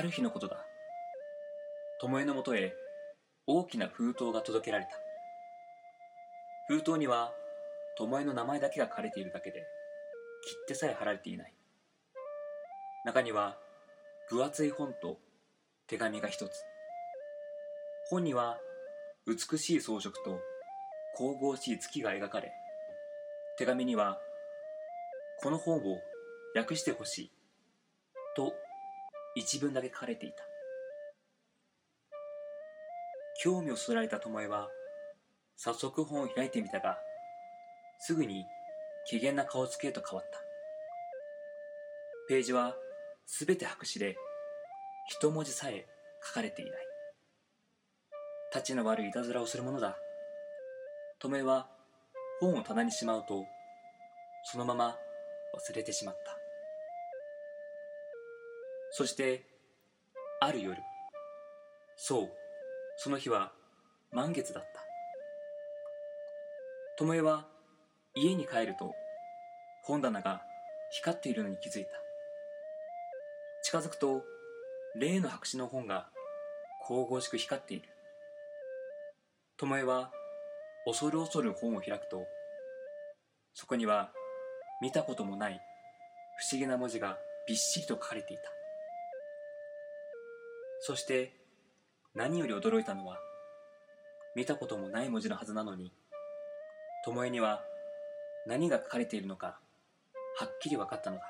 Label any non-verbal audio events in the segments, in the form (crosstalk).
ある日のことだ。巴のもとへ大きな封筒が届けられた。封筒には巴の名前だけが書かれているだけで切手さえ貼られていない。中には分厚い本と手紙が一つ。本には美しい装飾と神々しい月が描かれ手紙にはこの本を訳してほしいと一文だけ書かれていた。興味をそられた巴は早速本を開いてみたがすぐに機嫌な顔つきへと変わった。ページはすべて白紙で一文字さえ書かれていない。たちの悪いいたずらをするものだ。巴は本を棚にしまうとそのまま忘れてしまった。そしてある夜そうその日は満月だった。巴は家に帰ると本棚が光っているのに気づいた。近づくと例の白紙の本が神々しく光っている。巴は恐る恐る本を開くとそこには見たこともない不思議な文字がびっしりと書かれていた。そして何より驚いたのは見たこともない文字のはずなのに巴には何が書かれているのかはっきり分かったのだ。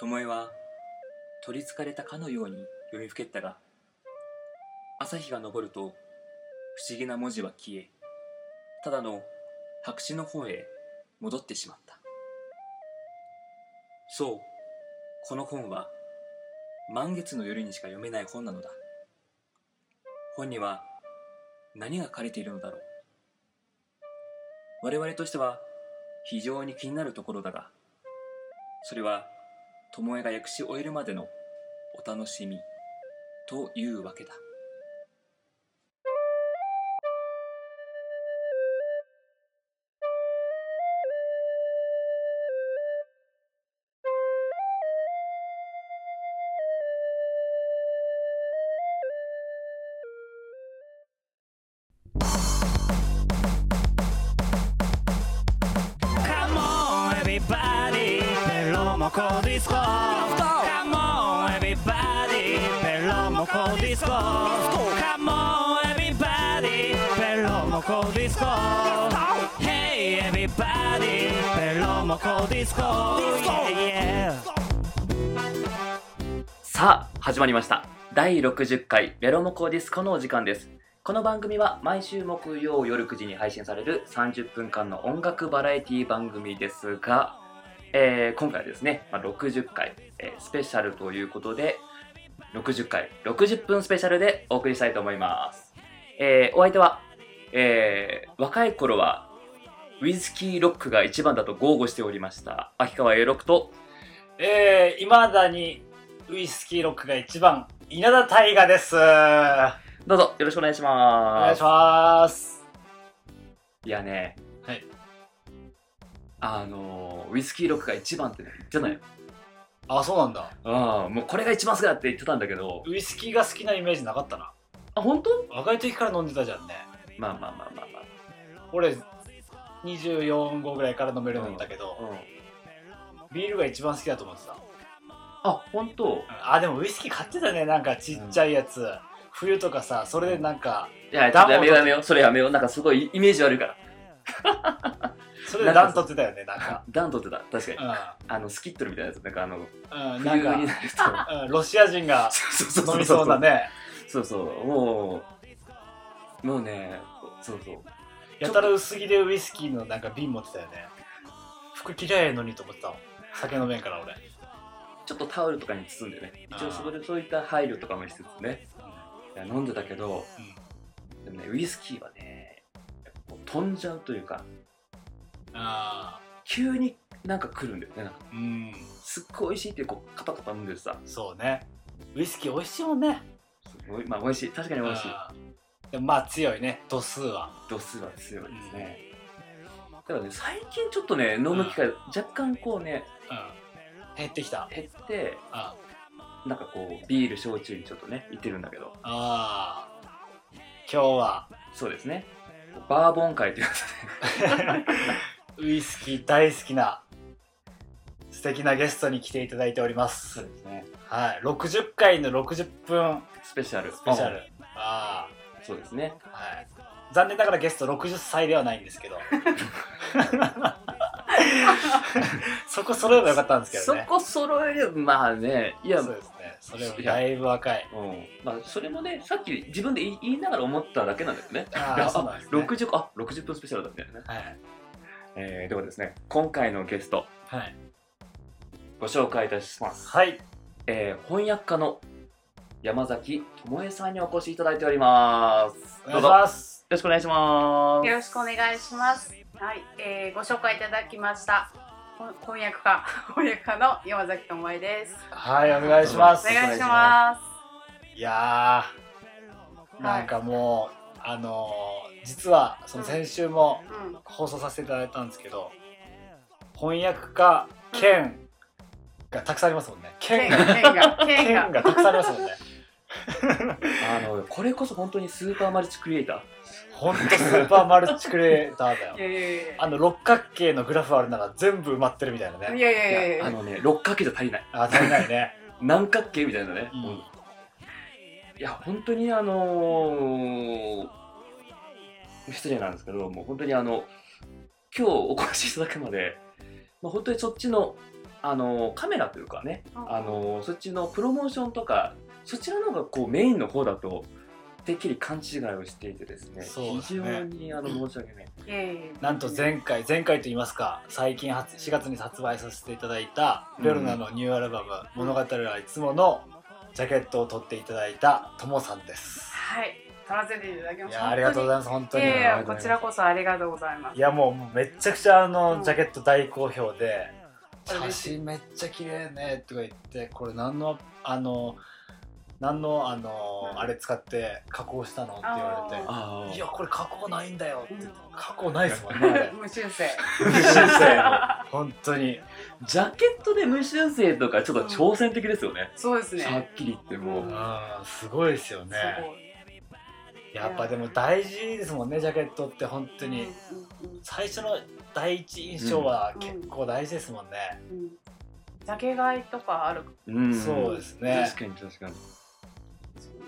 巴は取りつかれたかのように読みふけったが朝日が昇ると不思議な文字は消えただの白紙の方へ戻ってしまった。そうこの本は満月の夜にしか読めない本なのだ。本には何が書かれているのだろう。我々としては非常に気になるところだがそれは巴が訳し終えるまでのお楽しみというわけだ。始まりました。第60回ベロモコディスコのお時間です。この番組は毎週木曜夜9時に配信される30分間の音楽バラエティ番組ですが、えー今回はですね、まあ、60回、えースペシャルということで60回60分スペシャルでお送りしたいと思います、えーお相手は、えー若い頃はウイスキーロックが一番だと豪語しておりました秋川 A ロックとえー、未だにウイスキーロックが一番、稲田大我です。おどうぞよろしくお願いします願いします。いやね、はい。あのウイスキーロックが一番ってね言ってたよ。あ、そうなんだ。ああ、もうこれが一番好きだって言ってたんだけど、ウイスキーが好きなイメージなかったな。あ、本当？若い時から飲んでたじゃんね。まあまあまあまあま俺、24、5ぐらいから飲めるようになったけど、あ。うん。ビールが一番好きだと思ってた。あ、本当？あ、でもウイスキー買ってたね、なんかちっちゃいやつ。冬とかさ、それでなんか、いや、ちょっとやめようやめよう。それやめよう。なんかすごいイメージ悪いから。(laughs) それで暖取ってたよね、なんか。ダントってた。確かに。うあの、スキットルみたいなやつ。なんかあの、ん。うん、冬なんになると。か、(laughs) うん、ロシア人がそうそう飲みそうな。ね。そうそう。もう、もうね、そうそう。やたら薄着でウイスキーのなんか瓶持ってたよね。服着りゃええのにと思ってたもん。酒飲めんから俺。ちょっとタオルとかに包んでね。一応そこでそういった配慮とかもしつつね。飲んでたけど、でもね、ウイスキーはね、飛んじゃうというか、あ急になんか来るんだよね。なんかあ、うん。すっごい美味しいってこうカパカパ飲んでさ、そうね。ウイスキー美味しいもんね。すごい、まあ美味しい。確かに美味しい。でもまあ強いね、度数は。度数は強いですね。だからね、最近ちょっとね、飲む機会若干こうね、うん。減ってきた。減ってあ。なんかこうビール焼酎にちょっとね行ってるんだけど。あー今日は。そうですね。バーボン会ということで。ウイスキー大好きな素敵なゲストに来ていただいております。そうですね。はい。60回の60分。スペシャル。スペシャル。あそうですね。あはい。残念ながらゲスト60歳ではないんですけど (laughs) (laughs) そこ揃えばよかったんですけどね。そこ揃えるまあねいやそうですね。それもだいぶ若い。うん。まあ、それもねさっき自分で言い言いながら思っただけなんだよね。あーそうなんですね。60あ60分スペシャルだみたいなね、はい。えー、ではですね今回のゲスト。はい、ご紹介いたします、はい、えー、翻訳家の山崎智恵さんにお越しいただいております。お願いしどうぞ。よろしくお願いします。よろしくお願いします。はい、えー、ご紹介いただきました。こ翻訳家、(laughs) 翻訳家の山崎智恵です。はいお願いしますお願いしまいやーなんかもう、あのー実はその先週もす。うん、放送させていただいたんですけど翻訳家兼がたくさんありますもんね兼剣がが、剣が、剣兼が。(laughs) がたくさんありますもんねあのこれこそ本当にスーパーマルチクリエイターほんとスーパーマルチクリエイターだよ。いやいやいやいあの六角形のグラフあるなら全部埋まってるみたいなや。いねやいやいや。いや。あのね六角形じゃ足りない。あ足りないね。(laughs) 何角形みたいなね、うん。いや本当にあのー失礼なんですけどもう本当にあの今日お越しいただくまで、まあ、本当にそっちのあのカメラというかね、うん。あのそっちのプロモーションとかそちらの方がこうメインの方だとてっきり勘違いをしていてですねそうですね。非常にあの申し訳ない。いやいやいやなんと前回前回と言いますか最近発4月に発売させていただいたうん。ベルナのニューアルバム「物語はいつも」のジャケットを撮っていただいたともさんです。はい、撮らせていただきましやありがとうございまます。本当に。いやいや、こちらこそありがとうございます。いやもうもうめっちゃくちゃあの、うん。ジャケット大好評で「写嬉しい。真めっちゃ綺麗ね」とか言ってこれ何のあの何のあの、うん。あれ使って加工したのって言われてあ「いやこれ加工ないんだよ」って言ってうん。加工ないですもんね (laughs) 無修正。無修正。(laughs) 本当に。ジャケットで無修正とかちょっと挑戦的ですよね、そうですね。はっきり言ってもう、うんうんすごいですよね。やっぱでも大事ですもんねジャケットって本当に、うんうんうん最初の第一印象はうん結構大事ですもんね、うん。ジャケ買いとかある。うん。そうですね確かに確かに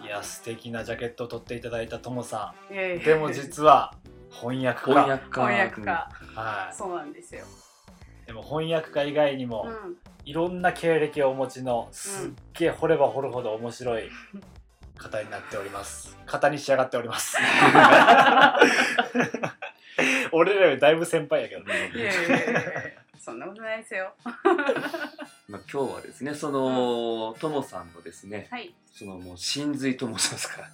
いや素敵なジャケットを撮っていただいたともさいやいやんでも実は翻訳家。翻訳家。翻訳家。はそうなんですよ。い、でも翻訳家以外にも、うん。いろんな経歴をお持ちのすっげえ掘れば掘るほど面白い方になっております。方に仕上がっております。(laughs) 俺らよりだいぶ先輩やけどね。いやいやいやいや。そんなことないですよ。まあ、今日はですねそのともさんのですねはい。そのもう真髄と申しますか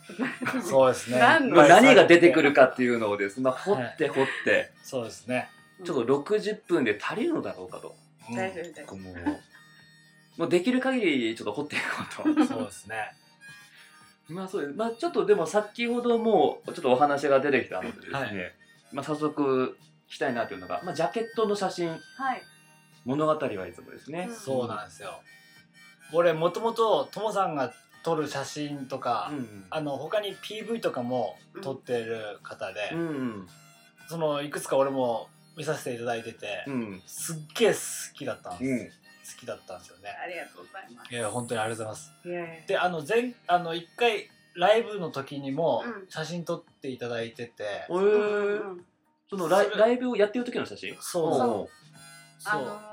ら (laughs) そうですね。まあ何が出てくるかっていうのをですね、まあ、掘って掘って。そうですね、ちょっと60分で足りるのだろうかと。うん大丈夫大丈もうもうできる限りちょっと掘っていこうと。そうですね。まあそうです。まあちょっとでも先ほどもうちょっとお話が出てきたのでですね、はい。まあ早速聞きたいなというのが、まあ、ジャケットの写真。夫。はい。物語はいつもですね、うん。そうなんですよ。俺もともとともさんが撮る写真とか、うんあの他に PV とかも撮ってる方で、うんうん。そのいくつか俺も見させていただいてて、うん。すっげえ好きだったんです、うん。好きだったんですよね。ありがとうございます。いや本当にありがとうございます。いやいや。であの前あの一回ライブの時にもうん。写真撮っていただいてて、えうんそのライそれライブをやってる時の写真？そうそう。そうあのー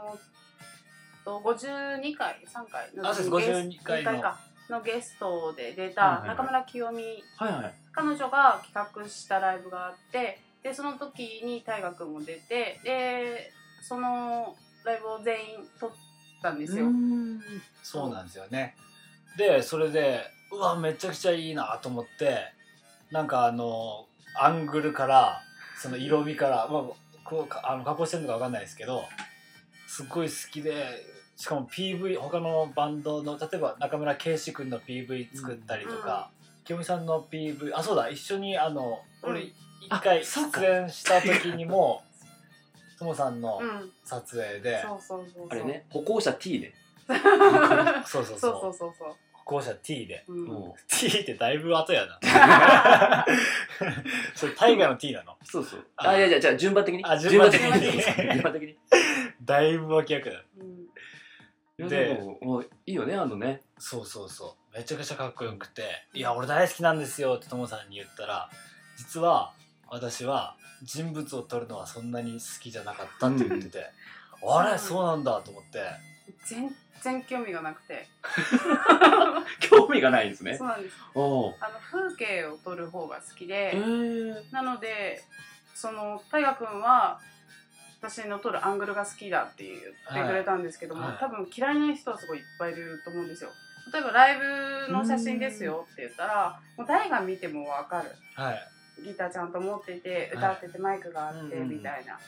と52回3回のあそうです。52回の。ゲスか。のゲストで出たはい中村清美。彼女が企画したライブがあってでその時に大河君も出てでそのライブを全員撮ったんですよ。そうなんですよね。でそれでうわめちゃくちゃいいなと思ってなんかあのアングルからその色味から、まあ、こうかあの加工してるのかわかんないですけどすっごい好きでしかも PV 他のバンドの例えば中村圭史君の PV 作ったりとか、清美さんの PV あそうだ一緒にあの俺うん。一回出演した時にも (laughs) ともさんのうん、撮影で、そうそうそうそう。あれね歩行者 T ね。そうそうそう。そうそうそう歩行者 T で。うん。も T ってだいぶ後やな。(laughs) それ大河の T なの？うそうそう。あ。あいやいやじゃあ順番的に。あ順番的に。順番的に。順番的に。(laughs) だいぶ脇役だ。うんいやででももういいよねあのね。そうそうそう。めちゃくちゃかっこよくて「いや俺大好きなんですよ」ってともさんに言ったら実は私は人物を撮るのはそんなに好きじゃなかったって言ってて、あれそうなんだと思って。全然興味がなくて。(laughs) 興味がないんですね。そうなんです。おおあの風景を撮る方が好きで、えー、なのでその大河君は私の撮るアングルが好きだって言ってくれたんですけども、はい。はい多分嫌いな人はすごいいっぱいいると思うんですよ。例えばライブの写真ですよって言ったらもう誰が見ても分かる。はい。ギターちゃんと持っていてはい。歌っててマイクがあってうんみたいな、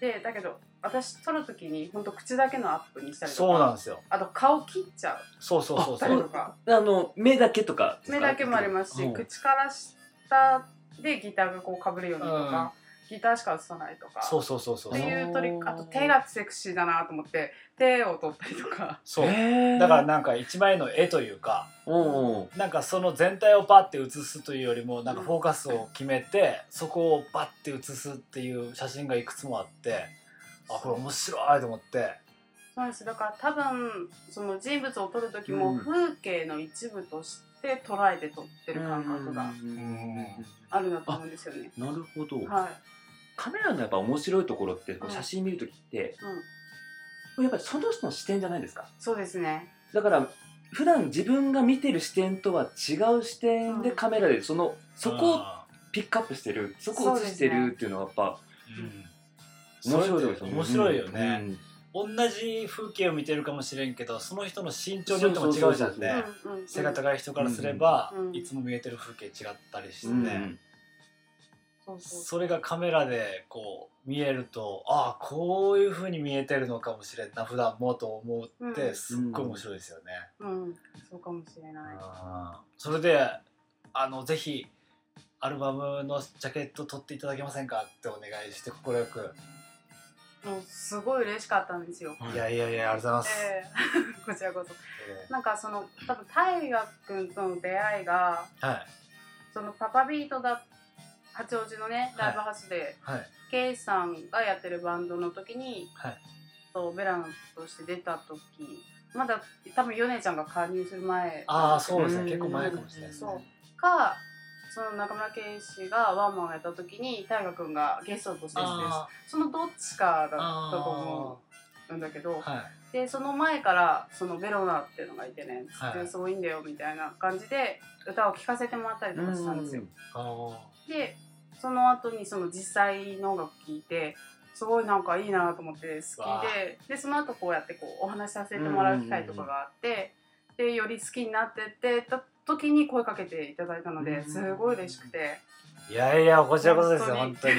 でだけど私撮る時に本当口だけのアップにしたりとそうなんかですよ。あと顔切っちゃう。そうそうそうたそう。りとか。あの目だけとか目だけもありますしうん。口から下でギターがこうかぶるようにとか、ギターしか映さないとかそうそうそうそう。っていうトリックあと手がセクシーだなと思って手を取ったりとか。そう。えー、だからなんか一枚の絵というかおうなんかその全体をパッて写すというよりもなんかフォーカスを決めてそこをバッて写すっていう写真がいくつもあってあこれ面白いと思って。そうですだから多分その人物を撮る時もうん。風景の一部として捉えて撮ってる感覚がうんあるなと思うんですよね。なるほど、はい、カメラのやっぱ面白いところってこううん。写真見るときって、うん、やっぱりその人の視点じゃないですか？そうですね。だから普段自分が見てる視点とは違う視点でうん。カメラでそのそこをあピックアップしてるそこを映してるっていうのはやっぱーうん。面白いですよね。面白いよね、うん。同じ風景を見てるかもしれんけどその人の身長によっても違うじゃんね。背が高い人からすれば、うんいつも見えてる風景違ったりして、うんそれがカメラでこう見えるとああこういう風に見えてるのかもしれんな普段もと思ってうんすっごい面白いですよね。うん、そうかもしれない。それであのぜひアルバムのジャケット撮っていただけませんかってお願いして快く、もうすごい嬉しかったんですよ。いやいやいやありがとうございます。ええ (laughs) こちらこそ。えなんかその多分大河君との出会いがーはいそのパパビートだ八王子のねはい。ライブハウスで、はい。ケイさんがやってるバンドの時にはい。そうベラノとして出た時まだ多分ヨネちゃんが加入する前ああそうですうんね。結構前かもしれないですね。そう。かその中村圭司がワンマンをやった時に大河君がゲストとしてそのどっちかだったあと思うんだけどーはいでその前からそのベロナっていうのがいてねつって、はい。すごいんだよみたいな感じで歌を聴かせてもらったりとかしたんですよ。あでその後にその実際の音楽聴いてすごいなんかいいなと思って好きででその後こうやってこうお話しさせてもらう機会とかがあってでより好きになってってた時に声かけていただいたのですごい嬉しくて。ーいやいやこちらこそですよ本本当に。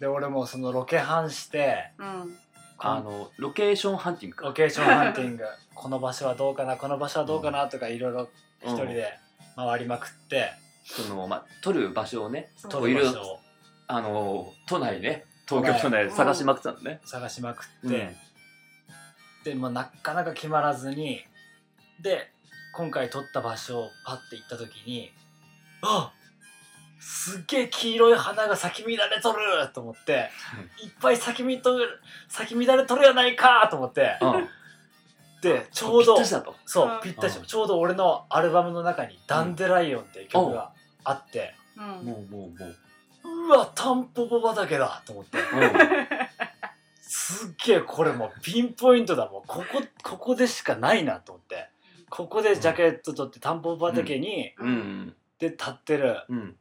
で俺もそのロケハンしてうんあのロケーションハンティングか。ロケーションハンティング。(laughs) この場所はどうかなこの場所はどうかなとかいろいろ一人で回りまくって。そのまあ撮る場所をね撮る場所を。あの都内ね東京都内で探しまくってたのね、探しまくうん。って、でもなかなか決まらずにで今回撮った場所をパッて行った時にあすっげえ黄色い花が咲き乱れとると思っていっぱい咲き乱れ咲き乱れとるやないかと思って。うん。でちょうどぴったしだと。うん。そうぴったしうんちょうど俺のアルバムの中に「ダンデライオン」っていう曲があって、うん。もうもうもう、うわタンポポ畑だと思って。すっげえこれもうピンポイントだもん。ここここでしかないなと思って。ここでジャケット撮ってタンポポ畑に、で立ってる。うん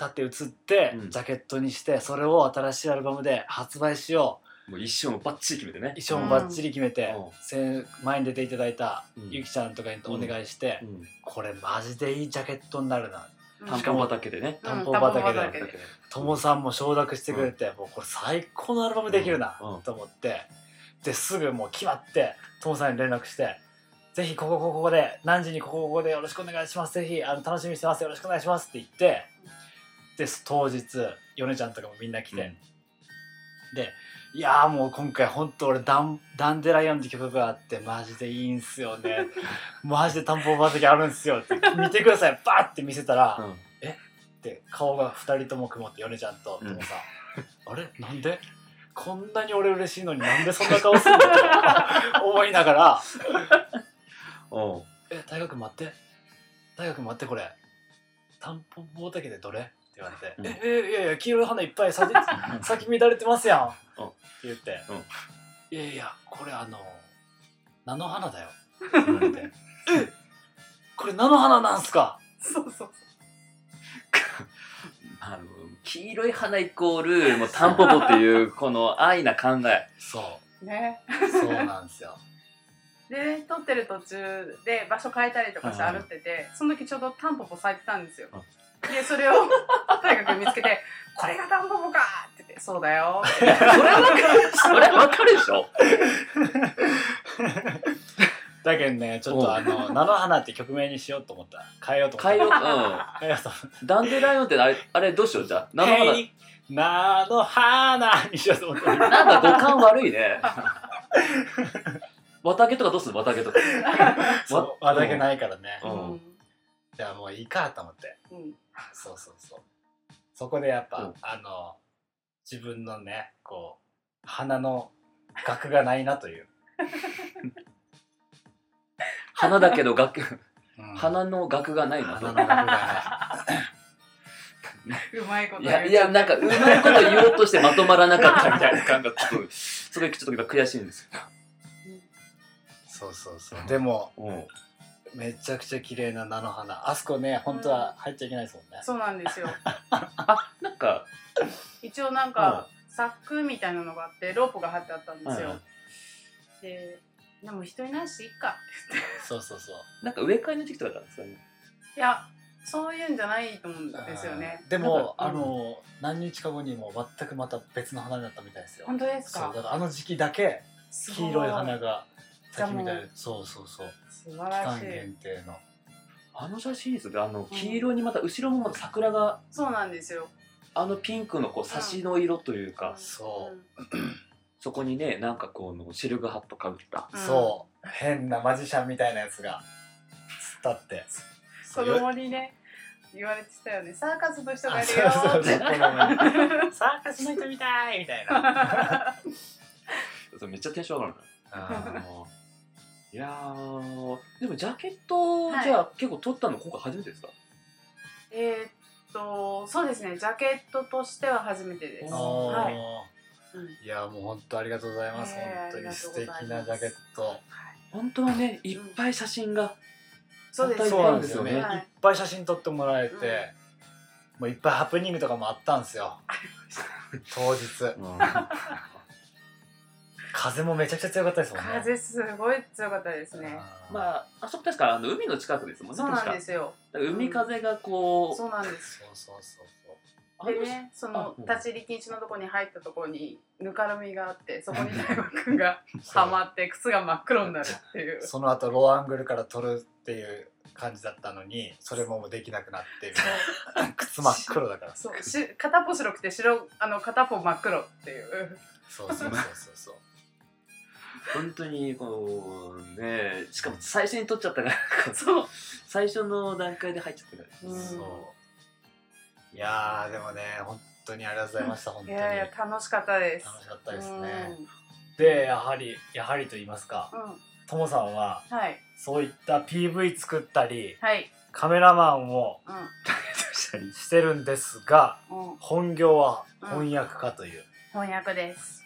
立って写って、うん。ジャケットにしてそれを新しいアルバムで発売しよう。もう一生もバッチリ決めてね。衣装もバッチリ決めて、うん。せ前に出ていただいたうん。ゆきちゃんとかにお願いして、うん。これマジでいいジャケットになるな。うん。タンポポ畑でね。タンポポ畑で。畑ともさんも承諾してくれて、もうこれ最高のアルバムできるな、うん。うん。と思って。ですぐもう決まってともさんに連絡して「ぜひここここここで何時にここここでよろしくお願いします。ぜひあの楽しみにしてます。よろしくお願いします」って言ってで当日。ヨネちゃんとかもみんな来て、でいやーもう今回ほんと俺ダン「ダンデライオン」って曲があってマジでいいんすよね。(laughs) マジでタンポポ畑あるんすよって。見てください。バーって見せたら、うん。って顔が2人とも曇って米ちゃんと。ともさん、あれ？なんで？こんなに俺嬉しいのになんでそんな顔するの？(laughs) 思いながら。おう「え大学待って。大学待ってこれ。タンポポ畑でどれ?」言われて「うん。ええいやいや黄色い花いっぱい咲き咲き乱れてますやん」うん。って言って。うん「いやいやこれあの菜の花だよ」って言われて「え (laughs) これ菜の花なんすか?そうそうそう。あの黄色い花イコールもうタンポポっていうこの愛な考え」そね。うそうなんですよ。(laughs) で撮ってる途中で場所変えたりとかして歩ってて、その時ちょうどタンポポ咲いてたんですよ、でそれを大学見つけて「これがタンポポか!」って言って「そうだよ」それはわかる。それはわかるでしょ。だけどねちょっとあの「菜の花」って曲名にしようと思った。変えようと思った。変えよう、変えようと思ダンデライオンってあれあれどうしよう？じゃあた菜の花菜の花にしようと思った。なんか五感悪いね。綿毛とかどうするの？綿毛とか。そう話だけないからね、うんうん。じゃあもういいかと思って。うんそうそうそう。そこでやっぱ、うん。あの自分のねこう鼻の額がないなという、花だけど楽うん。花の額がないの鼻の額がなうまいこといやいやなんかうまいこと言おうとしてまとまらなかったみたいな感覚ちょっとすごい (laughs) ちょっと今悔しいんですよ、いそうそうそう。でもうん、めちゃくちゃ綺麗な菜の花。あそこね本当は入っちゃいけないですもんね、そうなんですよ。(laughs) あなんか。一応なんか柵みたいなのがあってロープが張ってあったんですよ、はいででも人いないしいっか。って言ってそうそうそう。なんか植え替えの時期とかだったんですかね。いやそういうんじゃないと思うんですよね。でも、あの何日か後にも全くまた別の花になったみたいですよ。本当ですか？そうだからあの時期だけ黄色い花がじゃあ咲きみたいも。でそうそうそう。期素晴ら間しい。限定の。あの写真ですね。あの黄色にまた後ろもまた桜がそうなんですよ。あのピンクのこう差しの色というか、そうそこにねなんかこのシルクハットかぶった。うん。そう。変なマジシャンみたいなやつが突っ立って。子供にね言われてたよね。サーカスの人があいるよ。そうそうってそう。子供にサーカスの人みたいみたいな。(laughs) それめっちゃテンション上がるあないやーでもジャケット、はい。じゃあ結構撮ったの今回初めてですか？えーっとそうですね。ジャケットとしては初めてです。ー。はい、うん。いやもう本当ありがとうございます、えー本当に素敵なジャケット。本当はねい。っぱい写真が、そうです。そうなんですよね、はい。いっぱい写真撮ってもらえて、うん。もういっぱいハプニングとかもあったんですよ。当日風もめちゃくちゃ強かったですもんね。風すごい強かったですね。あまああそこ確かあの海の近くですもんねそうなんですよ。海風がこう、そうなんです。そうそうそうでねその立ち入り禁止のとこに入ったところにぬかるみがあって (laughs) そこに大学君がそう。はまって靴が真っ黒になるっていう。その後ローアングルから撮るっていう感じだったのにそれももうできなくなって靴真っ黒だから。そう。し片っぽ白くて白あの片っぽ真っ黒っていう。そうそうそうそうそう本当にこうねしかも最初に撮っちゃったから。(laughs) そう。最初の段階で入っちゃったから。うん。そう。いやーでもね本当にありがとうございました本当に。いやいや楽しかったです。楽しかったですね。うん。でやはりやはりと言いますかうん。ともさんははい。そういった PV 作ったりはい。カメラマンをうしてるんですがんうん。本業は翻訳家という、翻訳です。うん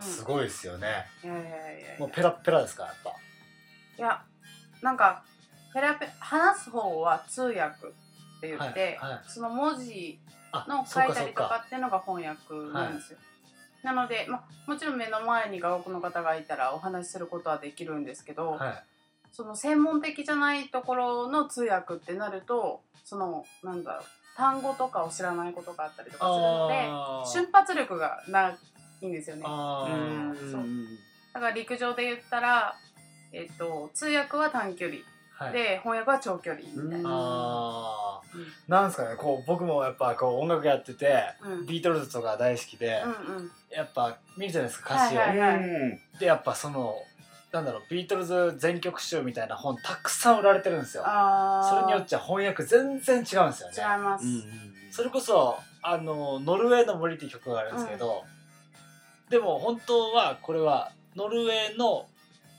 すごいですよね。いやいやいやいや。もうペラッペラですかやっぱ。いやなんかペラペ話す方は通訳って言って、はいはい。その文字あの書いたりとかかっていうのが翻訳なんですよ。なので、ま、もちろん目の前に外国の方がいたらお話しすることはできるんですけど、はい。その専門的じゃないところの通訳ってなるとそのなんだろう単語とかを知らないことがあったりとかするので瞬発力がないんですよね。あー。うん。そう。だから陸上で言ったら、えっと、通訳は短距離。はい。で翻訳は長距離。みたいな。なんですかねこう僕もやっぱこう音楽やってて、うん。ビートルズとか大好きで、うんうん。やっぱ見るじゃないですか歌詞を、はいはいうん。でやっぱそのなんだろうビートルズ全曲集みたいな本たくさん売られてるんですよ。それによっちゃ翻訳全然違うんですよね。違います、それこそあのノルウェーの森っていう曲があるんですけど、でも本当はこれはノルウェーの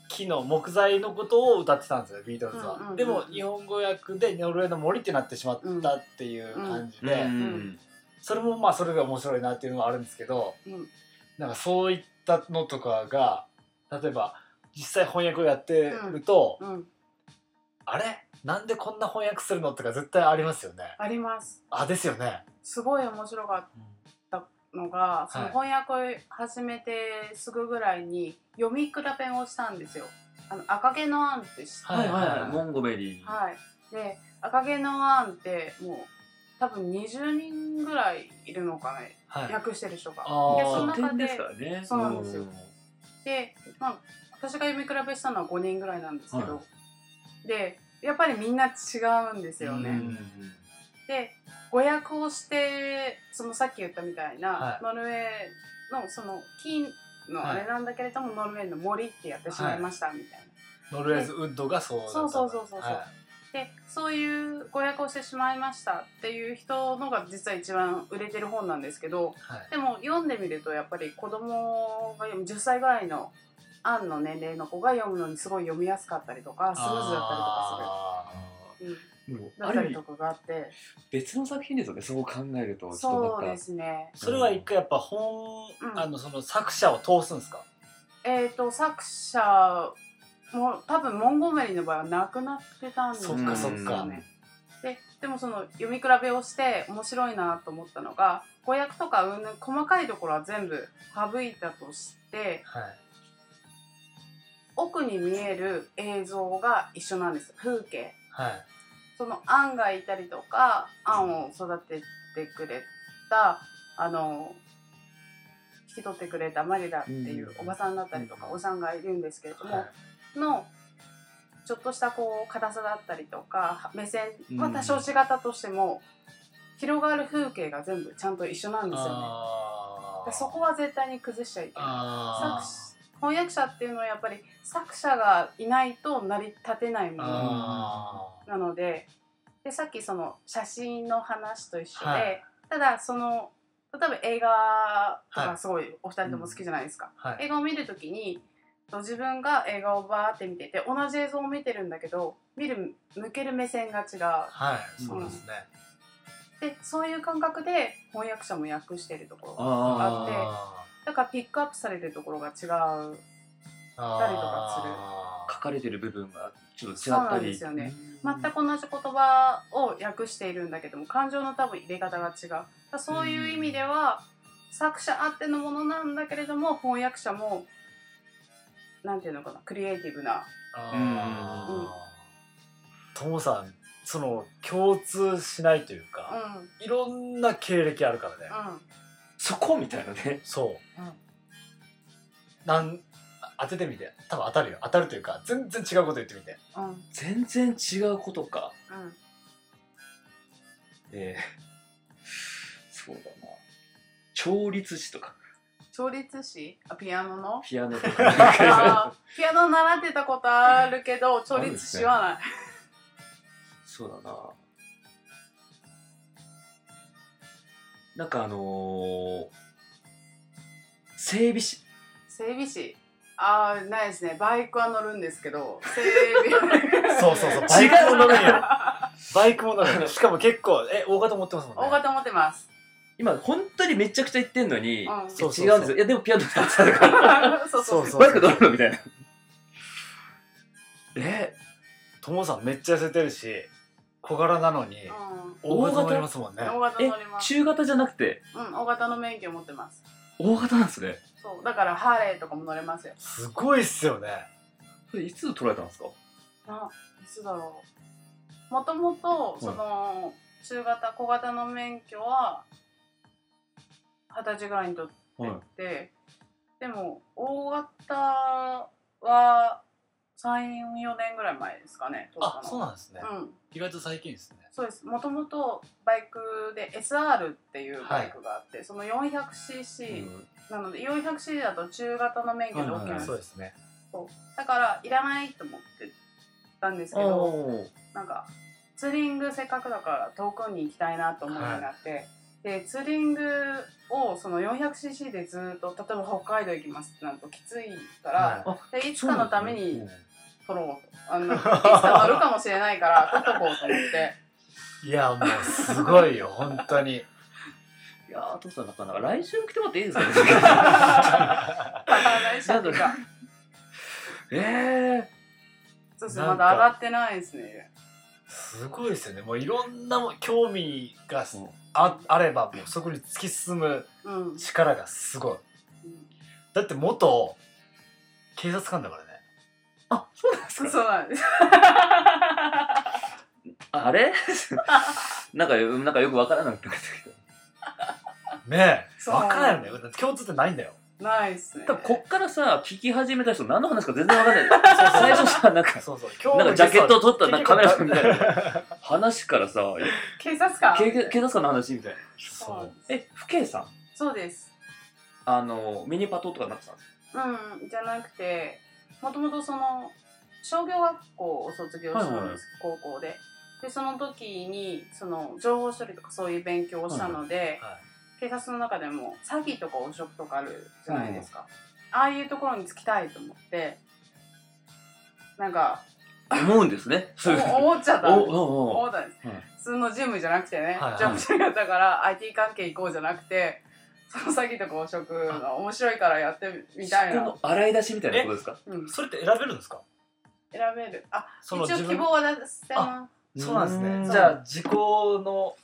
木の木材のことを歌ってたんですよビートルズは、うんうんうんでも日本語訳でノルウェーの森ってなってしまったっていう感じで、うんそれもまあそれで面白いなっていうのはあるんですけどうん。なんかそういったのとかが例えば実際翻訳をやってると、うん、あれ？なんでこんな翻訳するの？とか絶対ありますよね。あります。あですよね。すごい面白かったのがその翻訳を始めてすぐぐらいに読み比べをしたんですよ。あの赤毛のアンって知ってはいはい。モンゴメリー。はい、で赤毛のアンってもう多分20人ぐらいいるのかね、はい。訳してる人が。でその中ででね。そうなんですよ。で、まあ、私が読み比べしたのは5人ぐらいなんですけど、はでやっぱりみんな違うんですよね。うん。で語訳をしてそのさっき言ったみたいな、はい。ノルウェーのその金のあれなんだけれども、ノルウェーの森ってやってしまいましたみたいな。ノルウェーズウッドがそうだったそうそうそうそうそう。はでそういう語訳をしてしまいましたっていう人のが実は一番売れてる本なんですけどいはい。でも読んでみるとやっぱり子供が読む10歳ぐらいのアンの年齢の子が読むのにすごい読みやすかったりとかスムーズだったりとかする、だったあるりとかがあって。別の作品ですよね。そう考えるとちょっとそうですね。それは一回やっぱ本、うん。あのその作者を通すんですか、えっ、と作者も多分モンゴメリの場合は亡くなってたんですよそっかそっか。ねででもその読み比べをして面白いなと思ったのが語訳とかうん細かいところは全部省いたとしてはい。奥に見える映像が一緒なんです。風景。はいそのアンがいたりとかアンを育ててくれたあの引き取ってくれたマリラっていううん。おばさんだったりとかおじさんがいるんですけれども、はい。のちょっとしたこう硬さだったりとか目線はうん。多少違ったとしても、広がる風景が全部ちゃんと一緒なんですよね。そこは絶対に崩しちゃいけない。翻訳者っていうのはやっぱり作者がいないと成り立てないもーのあなのででさっきその写真の話と一緒で、はい。ただその例えば映画とはいかすごいお二人とも好きじゃないですか。ーはい。映画を見るときにと自分が映画をバーって見てて同じ映像を見てるんだけど見る向ける目線が違う。はいそうですね、でそういう感覚で翻訳者も訳してるところがあってあだからピックアップされるところが違う。ー。たりとかあ書かれてる部分がちょっと違そうなんったりですよね。うん。全く同じ言葉を訳しているんだけども感情の多分入れ方が違う。そういう意味では作者あってのものなんだけれども翻訳者もなんていうのかなクリエイティブな。ともさんその共通しないといううん。か、いろんな経歴あるからね、うんそこみたいなね。そう、うん。なん当ててみて。多分当たるよ。当たるというか全然違うこと言ってみて。うん。うん全然違うことか。えー、そうだな。調律師とか。調律師？あピアノの？ピアノとか。ピアノ習ってたことあるけど調律師はない。そうだななんかあのー、整備士。整備士？ああないですね。バイクは乗るんですけど整備。(laughs) そうそうそう。バイクも乗るんよ。バイクも乗るんよ。しかも結構え大型持ってますもんね。大型持ってます。今本当にめちゃくちゃ言ってんのに、うん。違うんですよ。いやでもピアノ歌ってたから。そうそうそう。バイク乗るのみたいな。えともさんめっちゃ痩せてるし小柄なのにうん。大型？乗りますもんね大型え乗ります。中型じゃなくて？うん大型の免許持ってます。大型なんですね。そうだからハーレーとかも乗れますよ。すごいっすよね。それいつ取られたんですか？あいつだろう。もともとその中型小型の免許は二十歳ぐらいに取ってて、でも大型は34年ぐらい前ですかねあの。そうなんですね、うん。意外と最近ですね。そうです。もともとバイクで SR っていうバイクがあって、その 400cc うん。なので 400cc だと中型の免許で OK なんですそうですね。だからいらないと思ってたんですけどなんかツーリングせっかくだから遠くに行きたいなと思うようになって、でツーリングをその 400cc でずっと例えば北海道行きますってなるときついから、はでいつかのために取ろうとあのいつか乗るかもしれないから (laughs) 取っとこうと思って。いやもうすごいよ本当に。いやー、父さん、なんか、なんか来週来てもらっていいですか？(laughs) 来週 (laughs) ええそうですなんかまだ上がってないですね。すごいですよね。もういろんなも興味がうん。ああればもうそこに突き進むうん、うん力がすごい。だって元警察官だからねあ、そうなんですそうか？そうなんです。あれ？(laughs) なんか、なんかよくわからなくなってきねえ。そう。分からんよね。だって共通ってないんだよ。ないっすね。た。多分こっからさ、聞き始めた人何の話か全然わかんない。最初さ、なんか、そうそう。今なんかジャケットを撮ったなんかカメラさんみたいな。な話からさ、警察官。警警察官の話みたいな。そうえ、不敬さん？そうです。あの、ミニパトとかなってたんですうんじゃなくてもともとその商業学校を卒業したんです、高校で。でその時にその情報処理とかそういう勉強をしたので、警察の中でも詐欺とか汚職とかあるじゃないですか、ああいうところに就きたいと思ってなんか思うんですね。(laughs) 思っちゃった思ったんです、うん。普通のジムじゃなくてね、ジョブじゃなかったから IT 関係行こうじゃなくてその詐欺とか汚職が面白いからやってみたいな。そこの、洗い出しみたいなことですか？うん、それって選べるんですか？選べる。あその自分？一応希望は出せます。そうなんですうん。ねじゃあ時効の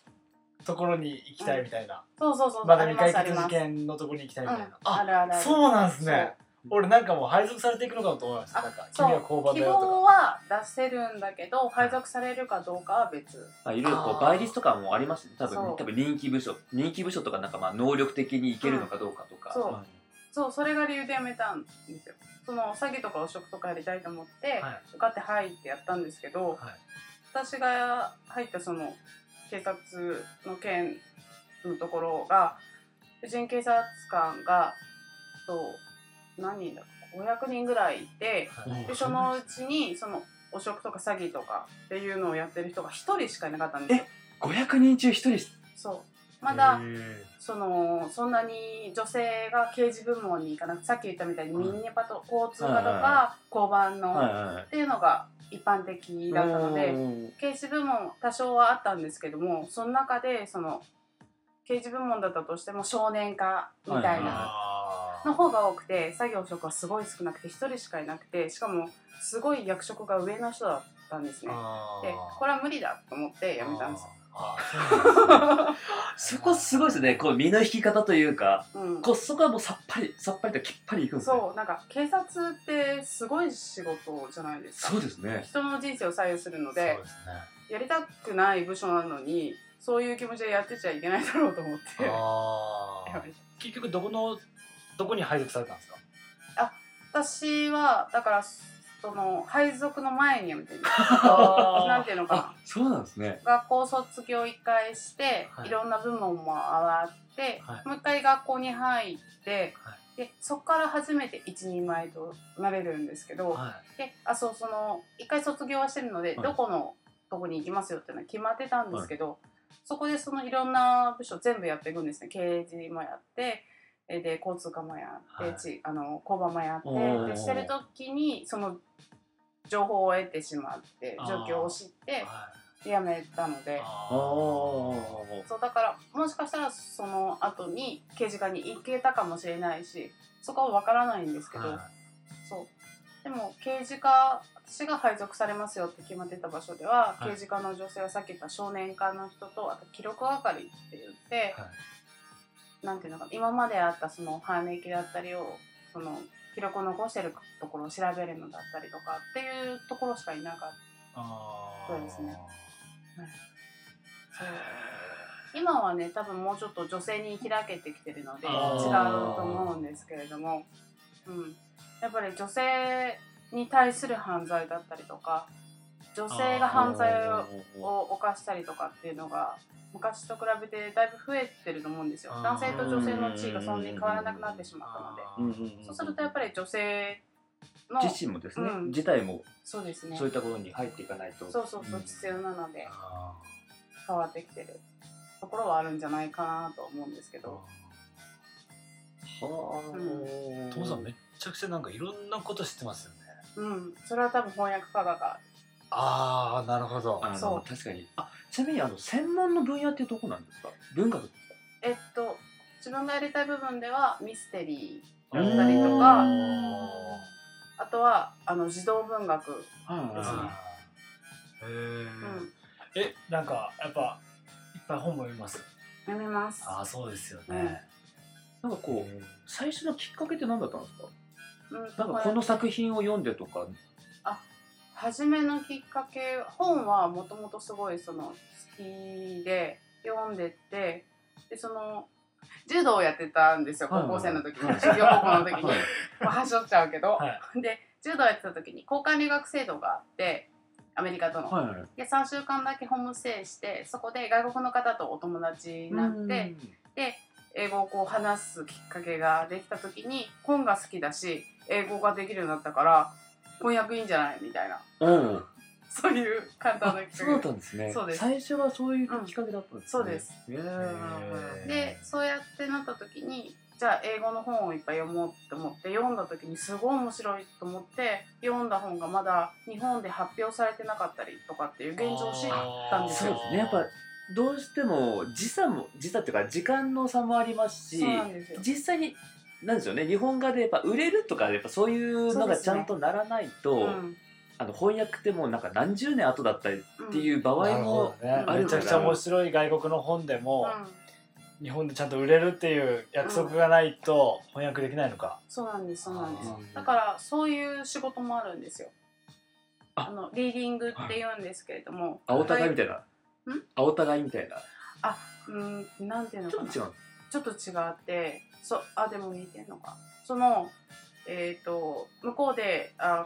ところに行きたいみたいな、そうそうそう、まだあり未解決ますあります事件のところに行きたいみたいな、うん、あるあるある。そうなんですね。そう俺なんかもう配属されていくのかと思いました。あなんか君は交番希だよと望は出せるんだけど配属されるかどうかは別。あいろいろこうあー。倍率とかもありますね。多分そう。多分人気部署人気部署とかなんかまあ能力的にいけるのかどうかとか、そう。か、そうそれが理由で辞めたんですよ。その詐欺とか汚職とかやりたいと思って、はい。受かって入ってやったんですけど、はい。私が入ったその警察の件のところが婦人警察官がそう何人だ500人ぐらいいてはい。でそのうちにその汚職とか詐欺とかっていうのをやってる人が1人しかいなかったんですよ。500人中1人そう。まだそのそんなに女性が刑事部門に行かなくてさっき言ったみたいにミニパト交通課とか交番のっていうのが一般的だったのでうん刑事部門多少はあったんですけどもその中でその刑事部門だったとしても少年課みたいはいなあの方が多くて作業職はすごい少なくて1人しかいなくてしかもすごい役職が上の人だったんですね。あでこれは無理だと思って辞めたんですよ。あー。そね。(laughs) そこすごいですね。こう身の引き方というかうん。こうそこはもうさっぱりさっぱりときっぱりいくんですね。そうなんか警察ってすごい仕事じゃないですか。そうですね。人の人生を左右するのでね。やりたくない部署なのにそういう気持ちでやってちゃいけないだろうと思って (laughs) 結局どこのどこに配属されたんですか？私はだからその配属の前に (laughs) (laughs) なんていうのかな。あそうなんですね。学校卒業一回して、はい。い、ろんな部門も上がって、はい。もう一回学校に入って、はでそこから初めて一人前となれるんですけど、はであそうその一回卒業はしてるので、はい。どこのとこに行きますよっていうのは決まってたんですけど、そこでそのいろんな部署全部やっていくんですね。刑事もやってえで交通課もやって、はい。ちあの交番もやってでしてる時にその情報を得てしまって状況を知って辞めたので。そうだからもしかしたらその後に刑事課に行けたかもしれないしそこは分からないんですけど、ーはい。そう。でも刑事課私が配属されますよって決まってた場所では、はい。刑事課の女性はさっき言った少年課の人とあと記録係って言って、はいなんていうのかな今まであったその反撃だったりをその記録を残してるところを調べるのだったりとかっていうところしかいなかった。ですね。そう今はね多分もうちょっと女性に開けてきてるので違うと思うんですけれども、うん、やっぱり女性に対する犯罪だったりとか女性が犯罪を犯したりとかっていうのが昔と比べてだいぶ増えてると思うんですよ。男性と女性の地位がそんなに変わらなくなってしまったので。そうするとやっぱり女性の自身もですね、うん。自体もそうですね。そういったことに入っていかないと。そうそうそううん必要なのであ変わってきてるところはあるんじゃないかなと思うんですけーど。はあ、うトモさんめっちゃくちゃなんかいろんなこと知ってますよね。うん。それは多分翻訳家がああなるほど。あのそう。確かに。あちなみにあの専門の分野ってどこなんですか？文学ですか。えっと自分がやりたい部分ではミステリーうん。だったりとかああとはあの児童文学、はいですね。ー。へうん、ええなんかやっぱいっぱい本も読みます？読みます。ああそうですよね、なんかこう最初のきっかけって何だったんですか？うん、なんかこの作品を読んでとか初めのきっかけ本はもともとすごいその好きで読んでてでその柔道をやってたんですよはい高校生の時に。はい。修行高校の時に。はい。まあはしょっちゃうけど、はで柔道やってた時に交換留学制度があってアメリカとの、はいはいで3週間だけホームステイしてそこで外国の方とお友達になってで英語をこう話すきっかけができた時に本が好きだし英語ができるようになったから翻訳いいんじゃない？みたいな。うん。うんそういう簡単あなきっそうだったんですね。そうです。最初はそういうきっかけだったんですね、そうです。へー。でそうやってなった時にじゃあ英語の本をいっぱい読もうって思って読んだ時にすごい面白いと思って読んだ本がまだ日本で発表されてなかったりとかっていう現状を知ったんですそうよですね。やっぱどうしても時差も時差っていうか時間の差もありますしそうなんですよ。実際になんですよね。日本画でやっぱ売れるとかやっぱそういうのがちゃんとならないと、うんあの翻訳ってもうなんか何十年後だったりっていう場合もあるめちゃくちゃ面白い外国の本でも、うん日本でちゃんと売れるっていう約束がないと翻訳できないのか、そうなんですそうなんです。だからそういう仕事もあるんですよ。あ。あのリーディングって言うんですけれども。青互いみたいな？ん？青互いみたいな。うんなんていうのかな。ちょっと違う。ちょっと違ってそうあでも似てんのか。そのえっ、と向こうであ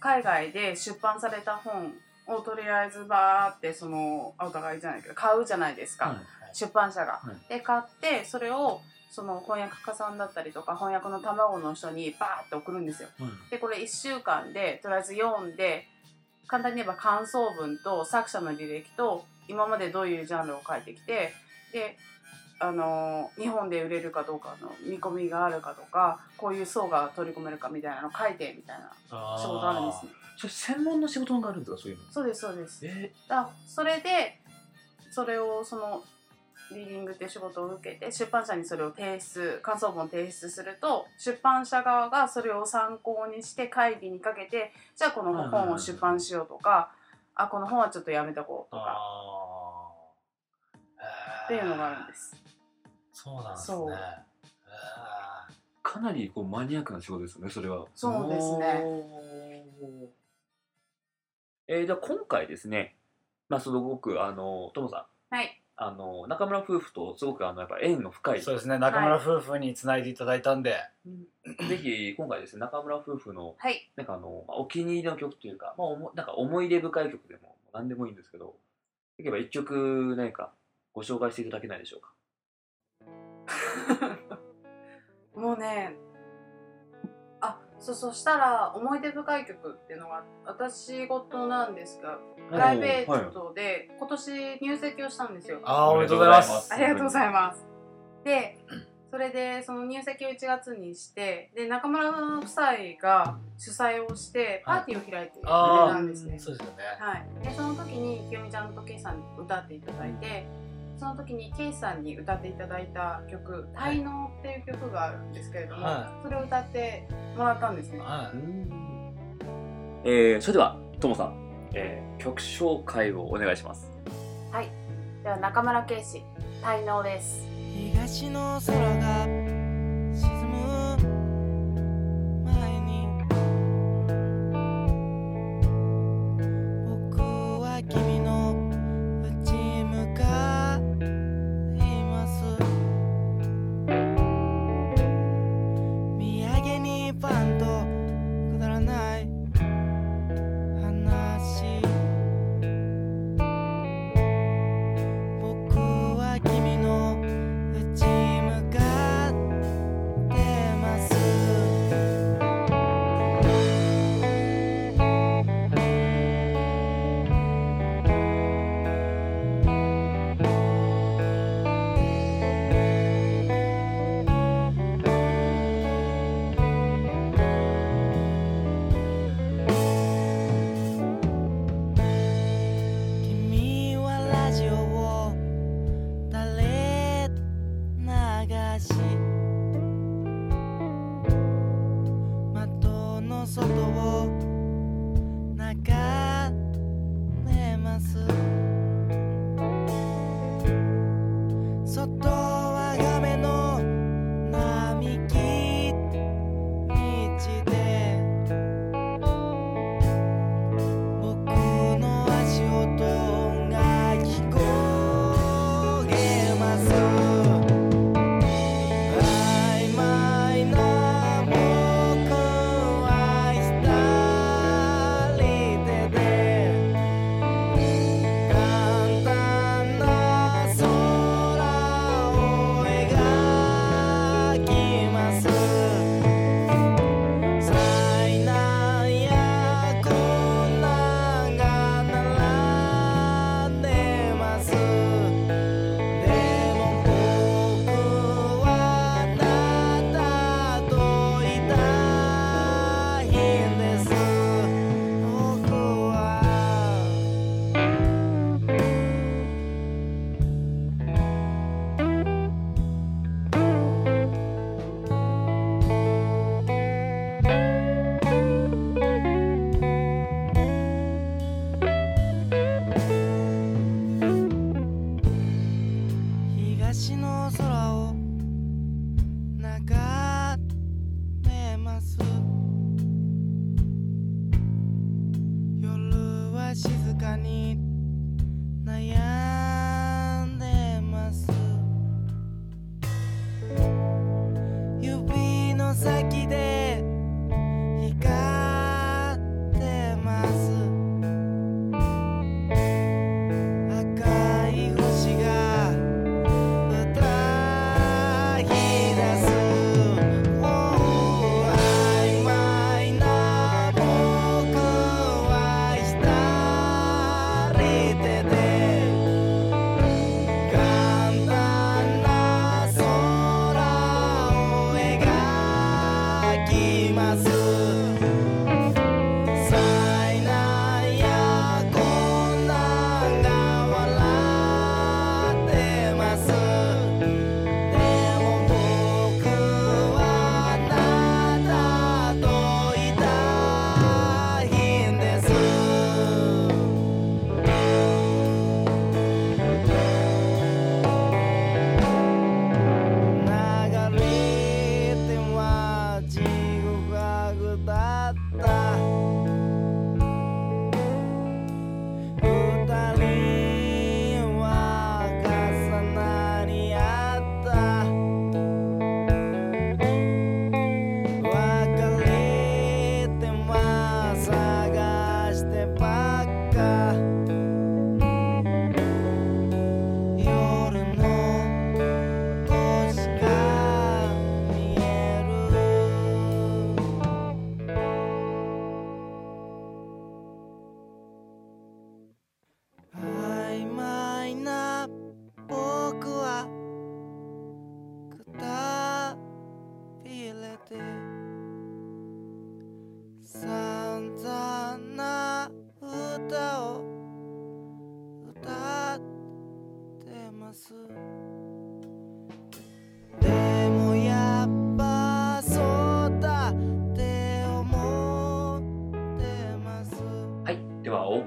海外で出版された本をとりあえずバーってそのあお互いじゃないけど買うじゃないですか、はい出版社が。はい。で買ってそれをその翻訳家さんだったりとか翻訳の卵の人にバーって送るんですよ。でこれ1週間でとりあえず読んで簡単に言えば感想文と作者の履歴と今までどういうジャンルを書いてきてであの日本で売れるかどうかの見込みがあるかとかこういう層が取り込めるかみたいなのを書いてみたいな仕事あるんですね。それ専門の仕事があるんですかそういうのそうですそうです。えだからそれでそれをそのリーディングっていう仕事を受けて出版社にそれを提出感想文を提出すると出版社側がそれを参考にして会議にかけてじゃあこの本を出版しようとかあこの本はちょっとやめとこうとかっていうのがあるんです。そうなんですね。かなりこうマニアックな仕事ですよねそれは。そうですね。えー、じゃあ今回ですねまあすごくあのともさん。はい。あの中村夫婦とすごくあのやっぱ縁の深い。そうですね。中村夫婦につないでいただいたんで、ぜひ今回ですね中村夫婦のはい。なんかあのまあお気に入りの曲というか、まあ、おもなんか思い出深い曲でも何でもいいんですけどできれば一曲何かご紹介していただけないでしょうか (laughs) もうねあそうそしたら思い出深い曲っていうのが私事なんですがプライベートで今年入籍をしたんですよ。ああおめでとうございますありがとうございます。で、それでその入籍を1月にして、で中村夫妻が主催をしてパーティーを開いてくれあたんですね。そうですよねはい。でその時に清美ちゃんとケイさんに歌っていただいて、その時にケイさんに歌っていただいた曲「滞納」っていう曲があるんですけれども、はそれを歌ってもらったんですね。はえー、それではともさん、えー、曲紹介をお願いしますはい。では中村圭司「滞納」です。東の空が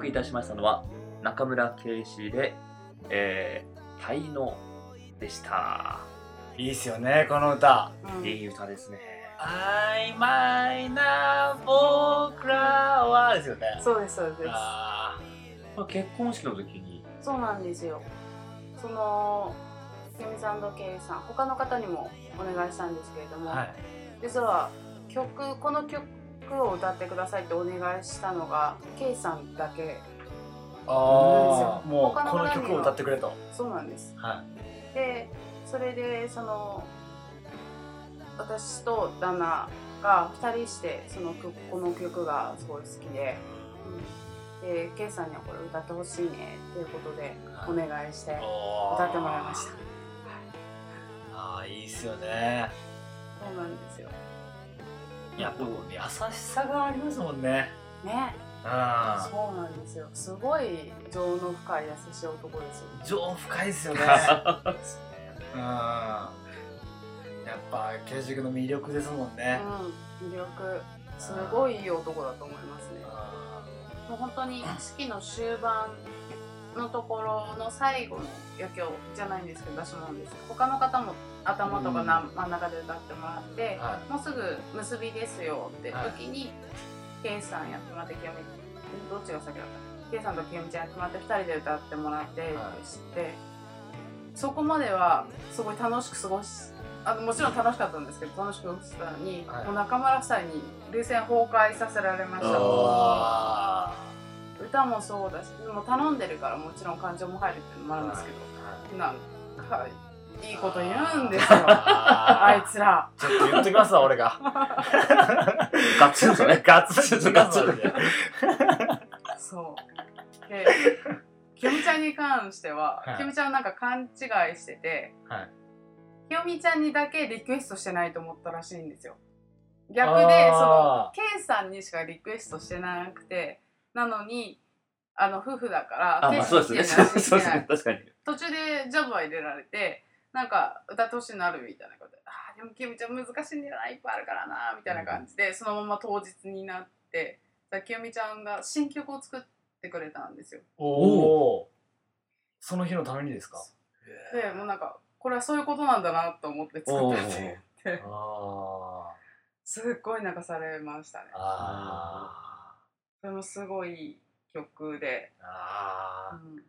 いたしましたのは中村圭司で、えー、滞納でした。いいっすよねこの歌。うん。いい歌ですね。曖昧な僕らはですよね。そうですそうです。あ結婚式の時に、そうなんですよ。そのケミさんとケイさん他の方にもお願いしたんですけれども、ーはい。実は曲この曲を歌ってくださいってお願いしたのがケイさんだけ。ああもうこの曲を歌ってくれと。そうなんです。はでそれでその私と旦那が2人してその曲この曲がすごい好きで、うん、でケイさんにはこれ歌ってほしいねっていうことでお願いしてい歌ってもらいました。ああいいっすよね。そうなんですよやっぱこう優しさがありますもんね。ね。うんそうなんですよ。すごい情の深い優しい男ですよ情深いですよね。(laughs) うん。やっぱ刑事君の魅力ですもんね、うん魅力。すごいいい男だと思いますね。もう本当に式の終盤のところの最後の余興じゃないんですけど私もなんです。他の方も頭とかな、真ん中で歌ってもらって、はもうすぐ結びですよって時に、ケイさんやってもらって清美どっちが先だった？ケイさんと清美ちゃんやってもらって2人で歌ってもらって、はいしてそこまではすごい楽しく過ごしあのもちろん楽しかったんですけど楽しく過ごしたのに、はい。もう中村夫妻に涙腺崩壊させられました。あ歌もそうだしでも頼んでるからもちろん感情も入るっていうのもあるんですけど、なんかいいこと言うんですよ。ああいつら。ちょっと言ってきますわ俺が。(laughs) ガッツンとね。ガッツンとガッツンガッツンそう。で清美ちゃんに関しては、はい。清美ちゃんはなんか勘違いしてて、はい。清美ちゃんにだけリクエストしてないと思ったらしいんですよ。逆でそのあ K さんにしかリクエストしてなくてなのにあの夫婦だからそうですね。(laughs) そうですね。確かに。途中でジャブは入れられてなんか歌ってほしいのあるみたいなことで「あーでもきよみちゃん難しいんだよない？っぱいあるからな」みたいな感じでそのまま当日になってさきよみちゃんが新曲を作ってくれたんですよ。おおその日のためにですか？でもうなんかこれはそういうことなんだなと思って作おったって言って。あすっごい泣かされましたね。ああでもすごい曲で、ああうん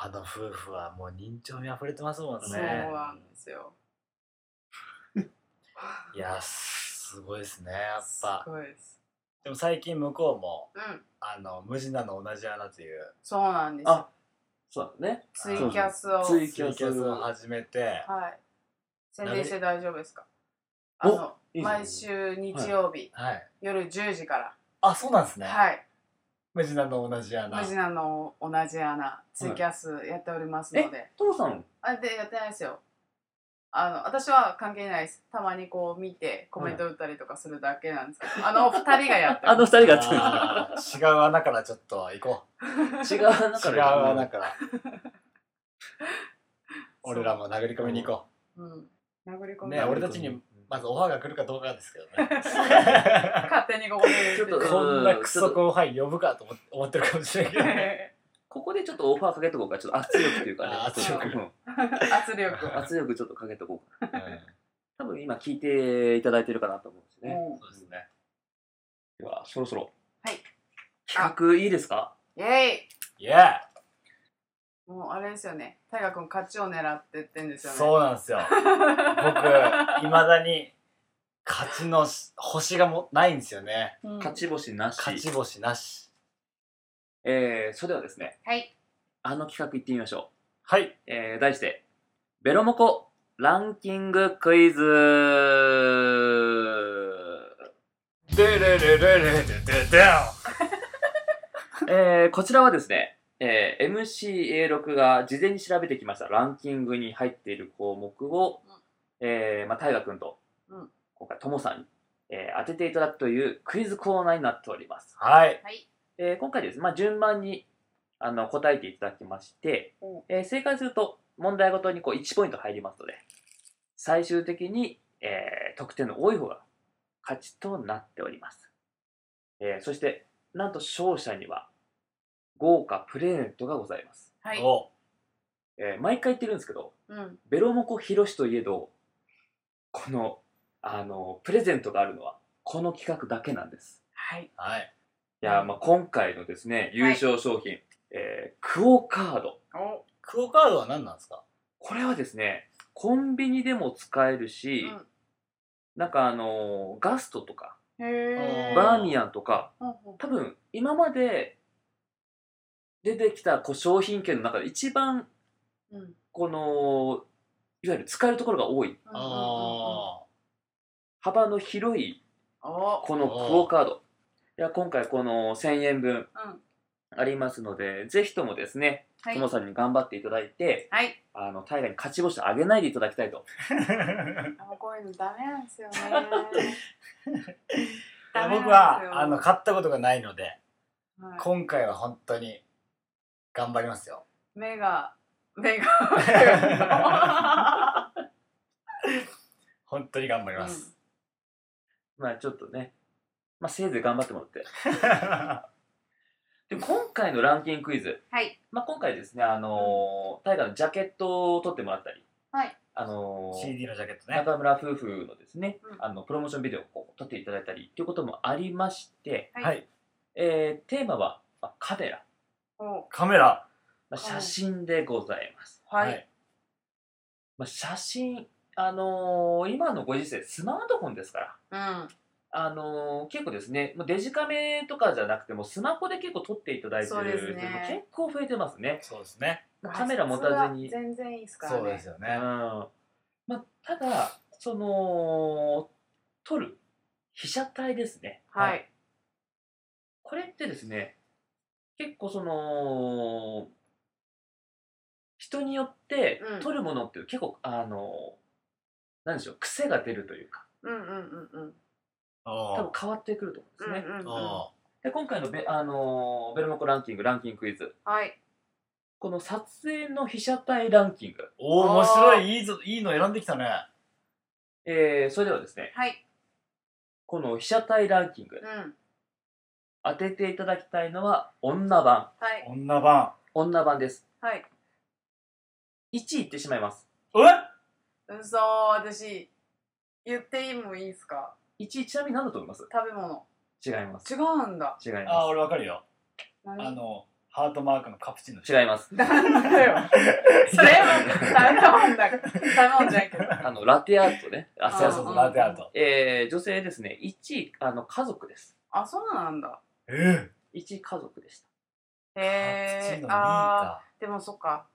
あの夫婦はもう人情味あふれてますもんそうねなんですよ。いやすごいですねやっぱ。すごいです。でも最近向こうもうん。あの無地なの同じ穴という。そうなんですよ。あそうだね。ツイキャスを。ツイキャス。を始めて。はい。宣伝して大丈夫ですか？おあのいいですね毎週日曜日、はい。夜10時から、あそうなんですね。はい無地なの同じ穴。無地なの同じ穴ツイキャスやっておりますので、トロさん。あでやってないですよ。あの私は関係ないです。たまにこう見てコメント打ったりとかするだけなんですけど、あの二人がやってあの二人がやってる違う穴からちょっと行こ違う穴う違うから。穴から俺らも殴り込みに行こう。ん。殴り込うみ。ね俺たちにまずオファーが来るかどうかですけどね。(laughs) 勝手にここで。ちょっとこんなクソ後輩呼ぶかと思って思ってるかもしれんけどここでちょっとオファーかけとこうかちょっと圧力っていうかね。あ圧力うん圧力 (laughs) 圧力ちょっとかけとこうか。うん。多分今聞いていただいてるかなと思うんですね。もそうですね。ではそろそろ。はい。企画いいですか？うイェイ。イエもうあれですよね。大河君勝ちを狙ってってんですよね。そうなんですよ。僕いまだに勝ちの星がもないんですよね。うん。勝ち星なし。勝ち星なし。えー、それではですね。はい。あの企画いってみましょう。はい。えー、題して、ベロモコランキングクイズ。デレレレレレデデえー、こちらはですね、えー、MCA6 が事前に調べてきましたランキングに入っている項目を、えー、まあ、大河君と、うん。今回、ともさんに、えー当てていただくというクイズコーナーになっております。はい。はい。えー今回ですね、まあ、順番にあの答えていただきましてうん、えー正解すると問題ごとにこう1ポイント入りますので、最終的に、えー得点の多い方が勝ちとなっております。えーそして、なんと勝者には豪華プレゼントがございます。はい。お。えー毎回言ってるんですけど、うん。ベロモコヒロシといえど、この、あの、プレゼントがあるのは、この企画だけなんです。はい。はい。いやー、まあ、今回のですね、優勝商品、えークオカード。お。クオカードは何なんですか？これはですね、コンビニでも使えるし、なんかあのーガストとか、うんへえバーミヤンとか、うんうん。多分今まで出てきたこう商品券の中で一番うん。このいわゆる使えるところが多い。あ幅の広いおこのクオカード。いや今回この1000円分うん。ありますのでぜひともですねはい。ともさんに頑張っていただいてはい。あの大河に勝ち星あげないでいただきたいと。(laughs) あもうこういうのダメなんですよね。(laughs) ダメなんですよ。僕はあの買ったことがないのではい。今回は本当に頑張りますよ。目が目が。本当に頑張ります、まあちょっとね。まあせいぜい頑張ってもらって。(laughs) で今回のランキングクイズ。はい。まあ、今回ですね、あのー、タイガーのジャケットを撮ってもらったり、はい。あのー CD のジャケットね。中村夫婦のですね、うん。あのプロモーションビデオをこう撮っていただいたりということもありまして、はい。はい。えーテーマは、まあ、カメラ、おカメラ。まあ、写真でございます。はい。まあ、写真、あのー今のご時世、スマートフォンですから、うん。あのー結構ですね、まあデジカメとかじゃなくても、スマホで結構撮っていただいてるね。人も結構増えてますね。そうですね。カメラ持たずに。全然いいですからね。そうですよね。うん。まあ、ただその撮る被写体ですね。はい。これってですね結構その人によってうん。撮るものって結構、あのなんでしょう癖が出るというか。うんうんうんうん。お多分変わってくると思うんですね、うんうんうん。おで今回のベ,、あのベルモコランキングランキングクイズ。はい。この撮影の被写体ランキング、おー面白い。いいぞいいの選んできたね。えーそれではですね。はい。この被写体ランキング。うん当てていただきたいのは女版。はい。女版。女版です。はい。1位いってしまいます。え？嘘私言っていいもいいですか？1位ちなみに何だと思います？食べ物。違います。違うんだ。違います。あー俺わかるよ。何？あのハートマークのカプチーノ。違います。なんだよ。(laughs) それは頼んだ。頼んじゃんけど。あのラテアートね。あそうそうそう。ラテアート。えー、女性ですね。1位あの家族です。あそうなんだええ。1位家族でした。へえ。ーでもそっか。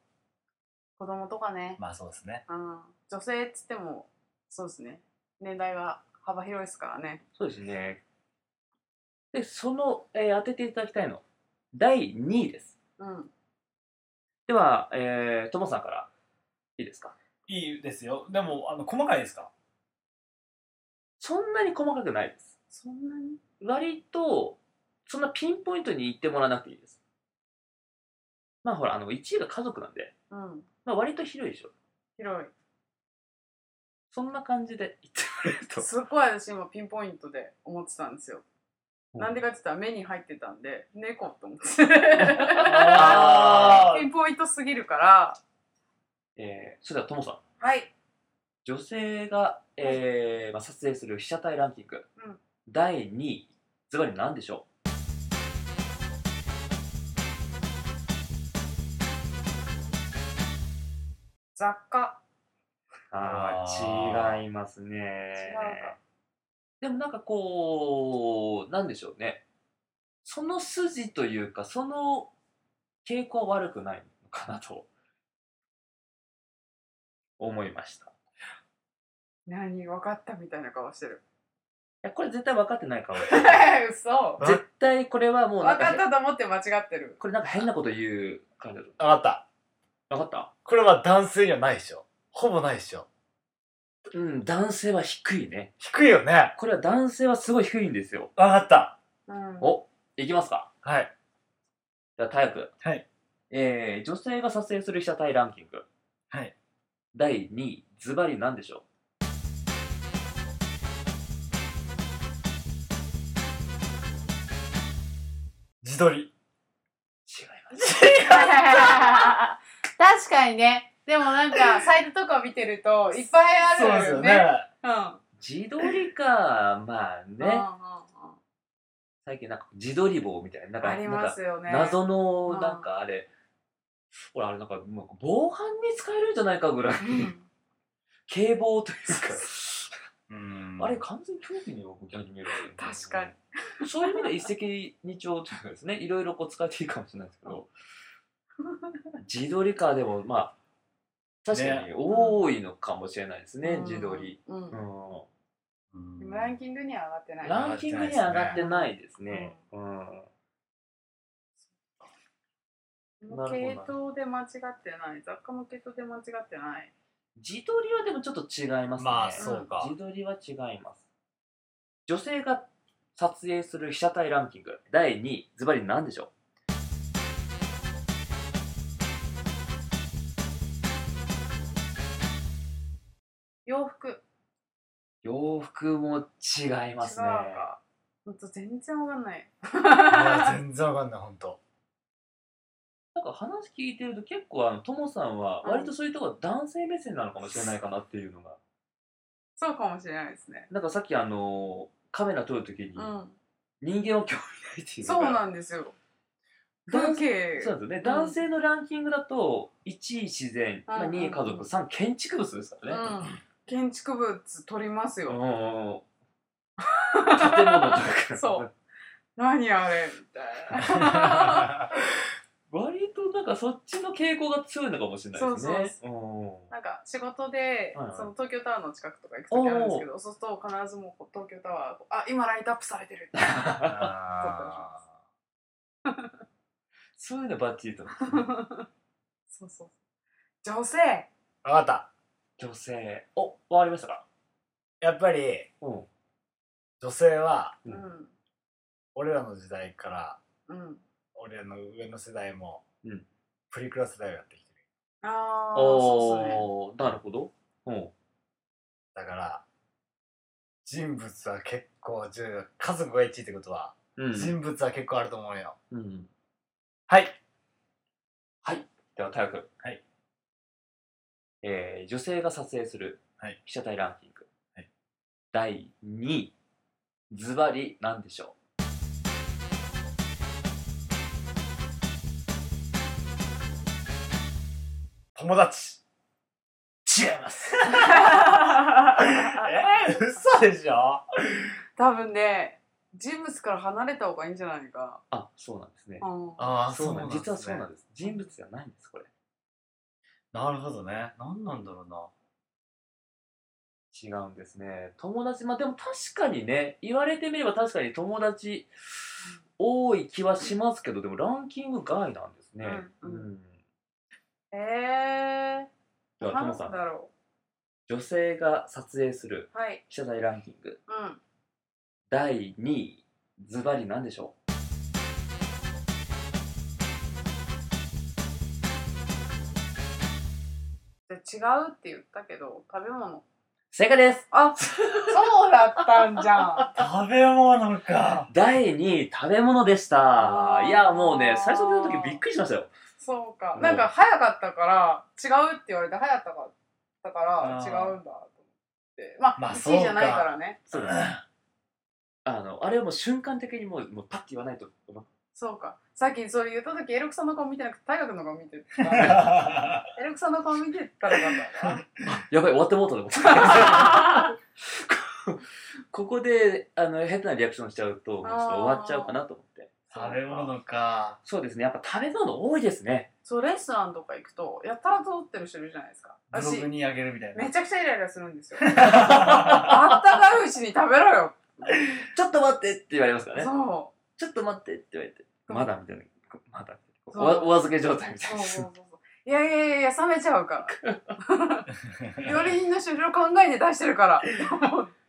子供とかね、まあそうですね。うん、女性っつってもそうですね。年代が幅広いですからね。そうですね。でその、えー当てていただきたいの。第2位です。うん。では、えー、ともさんから。いいですか？いいですよ。でもあの細かいですか？そんなに細かくないです。そんなに？割とそんなピンポイントに言ってもらわなくていいです。まあほらあの1位が家族なんで、うん。まあ、割と広いでしょ。広い。そんな感じで言ってもらえると。すっごい私今ピンポイントで思ってたんですよ、なんでかって言ったら目に入ってたんで猫と思って。あピンポイントすぎるから。えー、それではともさん。はい。女性が、えーまあ、撮影する被写体ランキング、うん。第2位ズバリ何でしょ雑貨。うああー違いますね。違うか。でもなんかこうなんでしょうね。その筋というかその傾向は悪くないのかなと。思いました。い何分かったみたいな顔してる。やこれ絶対分かってない顔。(laughs) 嘘。分絶対これはもうなんかかったと思って間違ってる。これなんか変なこと言う感じだと。分かった分かった？これは男性にはないでしょ。ほぼないでしょ。うん男性は低いね。低いよね。これは男性はすごい低いんですよ。分かった。うん。おいきますか。はい。じゃあタイプはい。えー、女性が撮影する被写体ランキング。はい。第2位ズバリ何でしょう。自撮り。違います (laughs) 確かにね。でもなんか (laughs) サイトとか見てるといっぱいあそうですよるよね。ねうん。自撮りかまあね、最近なんか自撮り棒みたいななんかありますよね。謎のうんなんかあれ、ほらあれなんか防犯に使えるんじゃないかぐらい、うん。警棒といううん。か、あれ完全にに僕逆に見えるね。確かに。そういう意味で一石二鳥というかですね。いろいろこう使えていいかもしれないですけど (laughs) 自撮りかでもまあ確かにね多いのかもしれないですね、うん。自撮り、うん。うん。うん。でもランキングには上がってない。ランキングには上がってないですね。うん。この系統で間違ってない。雑貨の系統で間違ってない。自撮りはでもちょっと違いますね。まあそうか。自撮りは違います。女性が撮影する被写体ランキング。第2位、ズバリ何でしょ洋服。う洋服も違いますね。違う。か。ほんと全然わかんない。いや (laughs) 全然わかんない本当なんか話聞いてると結構あの、ともさんは割とそういうところ男性目線なのかもしれないかなっていうのが。そうかもしれないですね。なんかさっきあの、カメラ撮るときにうん。人間を興味ないっていうのが。そうなんですよ。男風景そうなんですよね、ん。男性のランキングだと1位自然、まあ、うんうんうん。2位家族3位建築物ですからね、うん建築物撮りますうんよ建物とか。そう。何あれみたいな。(laughs) 割となんかそっちの傾向が強いのかもしれないですね。そうそなんか仕事で、はいはい。その東京タワーの近くとか行く時あるんですけどそうすると必ずもう東京タワーあ今ライトアップされてるあ (laughs) そういうのバッチリと (laughs) そうそう。女性。ーわかった女性おわかりましたか？やっぱりうん。女性はううん。ん俺らの時代からうん。俺らの上の世代も、うん。プリクラ世代をやってきてる。ああそうっすね。おおなるほど。うん。だから人物は結構重要。家族が1位ってことは、うん。人物は結構あると思うよ。うん。はい。はい。では太陽君。はいえー、女性が撮影する被写体ランキング、はい、第2位ズバリ何でしょう。友達。違います。(laughs) え嘘でしょ？多分ねジムスから離れた方がいいんじゃないか。あそうなんですね。ああそうなん、ね、実はそうなんです。人物じゃないんですこれ。なるほどね。何なんだろうな。違うんですね。友達まあでも確かにね言われてみれば確かに友達多い気はしますけどでもランキング外なんですね。うんうん。うん。えー、ではトモさん。なんだろ女性が撮影するうはい。被写体ランキング。うん。第2位ズバリ何でしょで違うって言ったけど食べ物。う正解です。あそうだったんじゃん。食べ物か。第2位食べ物でした。いやもうね最初見た時びっくりしましたよ。そうか。なんか早かったから違うって言われて早かったから違うんだと思って。まあ、まあ1位じゃないからね。そうですあのあれはもう瞬間的にもうもうパッて言わないとそうか。さっきそれ言った時エルクさんの顔見てなくて大学の顔見てた。(laughs) エルクさんの顔見てたらよかったな。やばい終わってもうたと思ってここであの変なリアクションしちゃうとちょっと終わっちゃうかなと思って。食べ物か。そうですね。やっぱ食べ物多いですね。そうレストランとか行くとやたら通ってる人いるじゃないですか。ブロ私グにあげるみたいな。めちゃくちゃイライラするんですよ。(laughs) あったかいうちに食べろよ。ちょっと待ってって言われますからね。そちょっと待ってって言われて。まだみたいな。まだおお預け状態みうたいな。そうそうそういやいやいやいや冷めちゃうから。料理人の人いろいろ考えて出してるから。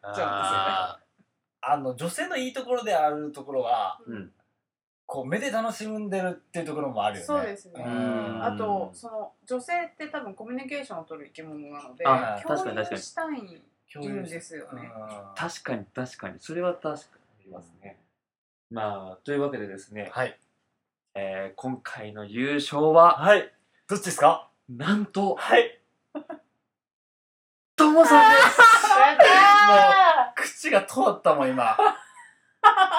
あー。あの女性のいいところであるところはうん。こう目で楽しんでるっていうところもあるよね。そうですね。うん。あとその女性って多分コミュニケーションを取る生き物なのであ共確かに確かに。有したいんですよね。うん。確かに確かに。それは確かにありますねまあというわけでですね、はい。えー今回の優勝ははい。どっちですか？なんとはい。ともさんです。口が通ったもん今。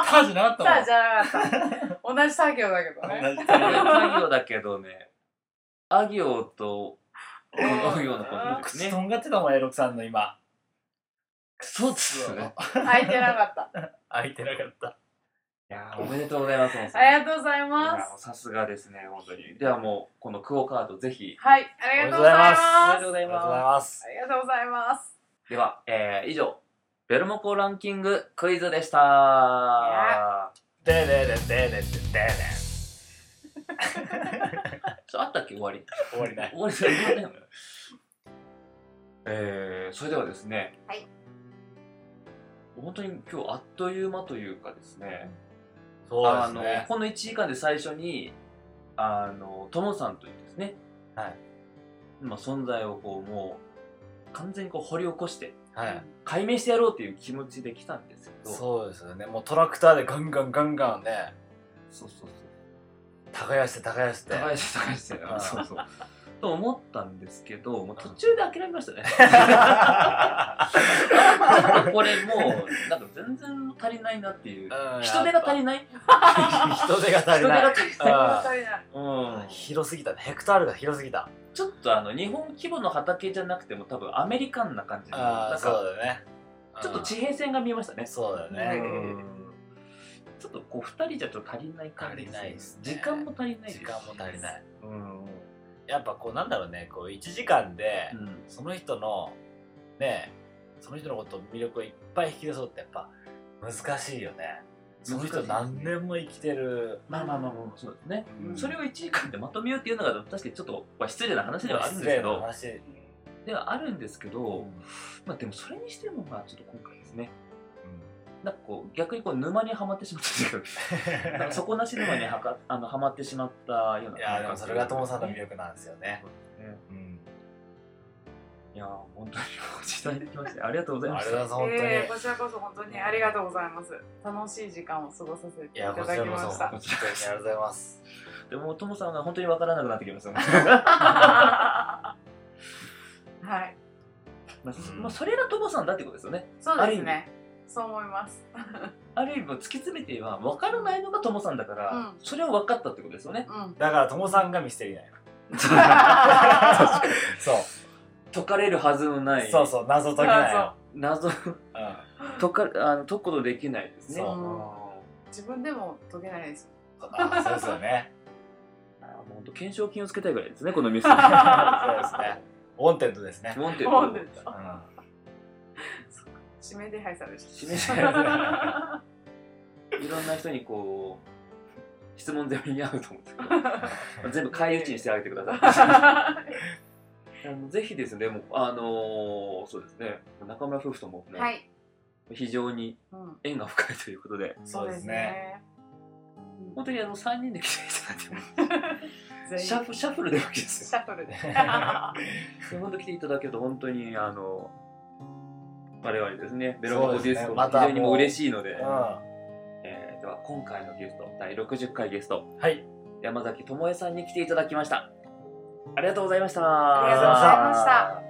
タじゃなかったもん。さあじゃなかった同じ作業だけどね。同じこれ家業だけどね。あ行とお行のことですね。口とんがってたもんエロクさんの今。そうですね。空いてなかった。(laughs) 開いてなかった。いやーおめでとうございますありがとうございます。さすがですね本当に。ではもうこのクオカードぜひ。はいありがとうございます。ありがとうございまます。ありがとうございます。すでは、えー以上ベルモコランキングクイズでした。や。でででででででちょ (laughs) あったっけ？終わり。終わりない終わりじゃないよ。(laughs) えー、それではですね。はい。本当に今日あっという間というかですねそうあのですね。この1時間で最初にあのトモさんというですね、はい。まあ、存在をこうもう完全にこう掘り起こしてはい。解明してやろうっていう気持ちで来たんですけど。そうですよね。もうトラクターでガンガンガンガンね。そうそうそう。耕して耕して。高橋高橋さんあー。そうそうと思ったんですけどもう途中で諦めましたね。(laughs) これもうなんか全然足りないなっていう。うん人手が足りない？人手が足りない。人手が足りない。あうん。ー広すぎたね。ヘクタールが広すぎた。ちょっとあの日本規模の畑じゃなくても多分アメリカンな感じのああそうなんかだよね。ちょっと地平線が見えましたね。そうだよね。うん。ちょっとこう2人じゃちょっと足りない感じ足りないですね。時間も足りないです時間も足りない。うんやっぱこうなんだろうねこう1時間でうん。その人のねその人のこと魅力をいっぱい引き出そうってやっぱ難しいよね。その人何年も生きてる。まあまあまあまあそうですね。うん。それを1時間でまとめようっていうのが確かにちょっとまあ失礼な話ではあるんですけど話ではあるんですけど、うん。まあでもそれにしてもまあちょっと今回ですねなんかこう逆にこう沼にはまってしまったというか (laughs) なんか底なし沼にはか (laughs) あのはまってしまったようないやでもそれがともさんの魅力なんですよね。ね。うん。いやー本当に時代できましたありがとうございました。ありがとうございますえーこちらこそ本当にありがとうございます。楽しい時間を過ごさせていいやた。だこちらこそきました本当にありがとうございます。(laughs) でもトモさんが本当にわからなくなってきましたねはい。まあそうん。まあそれがトモさんだってことですよね。そうですねそう思います。(laughs) ある意味突き詰めて言えば分からないのがトモさんだから、うん。それを分かったってことですよね。うん。だからともさんがミステリーなんよ (laughs) そう。解かれるはずのない。そうそう謎解きなんよ、謎。うん、解かあの解くことできないですね。自分でも解けないです。あそうですよね。(laughs) あもう本当懸賞金をつけたいぐらいですねこのミス。そうですね。 Wanted ですね、モンテッモンテッドド。うん指名手配されるし示しいろんな人にこう質問攻めに遭うと思うんですけど全部返り討ちにしてあげてください。あのぜひですねもうあのーそうですね。中村夫婦ともね、はい、非常にうん、縁が深いということで。そうですね。本当にあの3人で来ていただいて (laughs) シャッフシャッフルでもいいですよ。シャッフル (laughs) で。本当来ていただけると本当にあの我々ですねベロモコディスコそうですねまた非常にもう嬉しいので、うん。えーでは今回のゲスト第60回ゲストはい。山崎智恵さんに来ていただきました。ありがとうございました。ありがとうございました。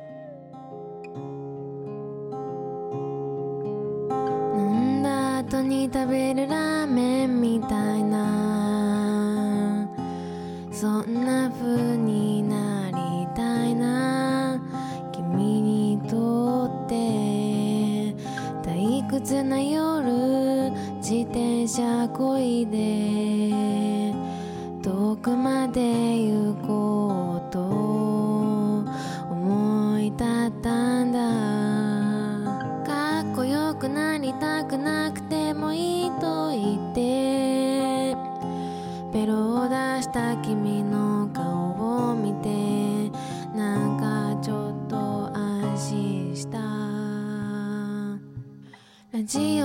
飲んだ後に食べるラーメンみた。い切な夜自転車こいで遠くまで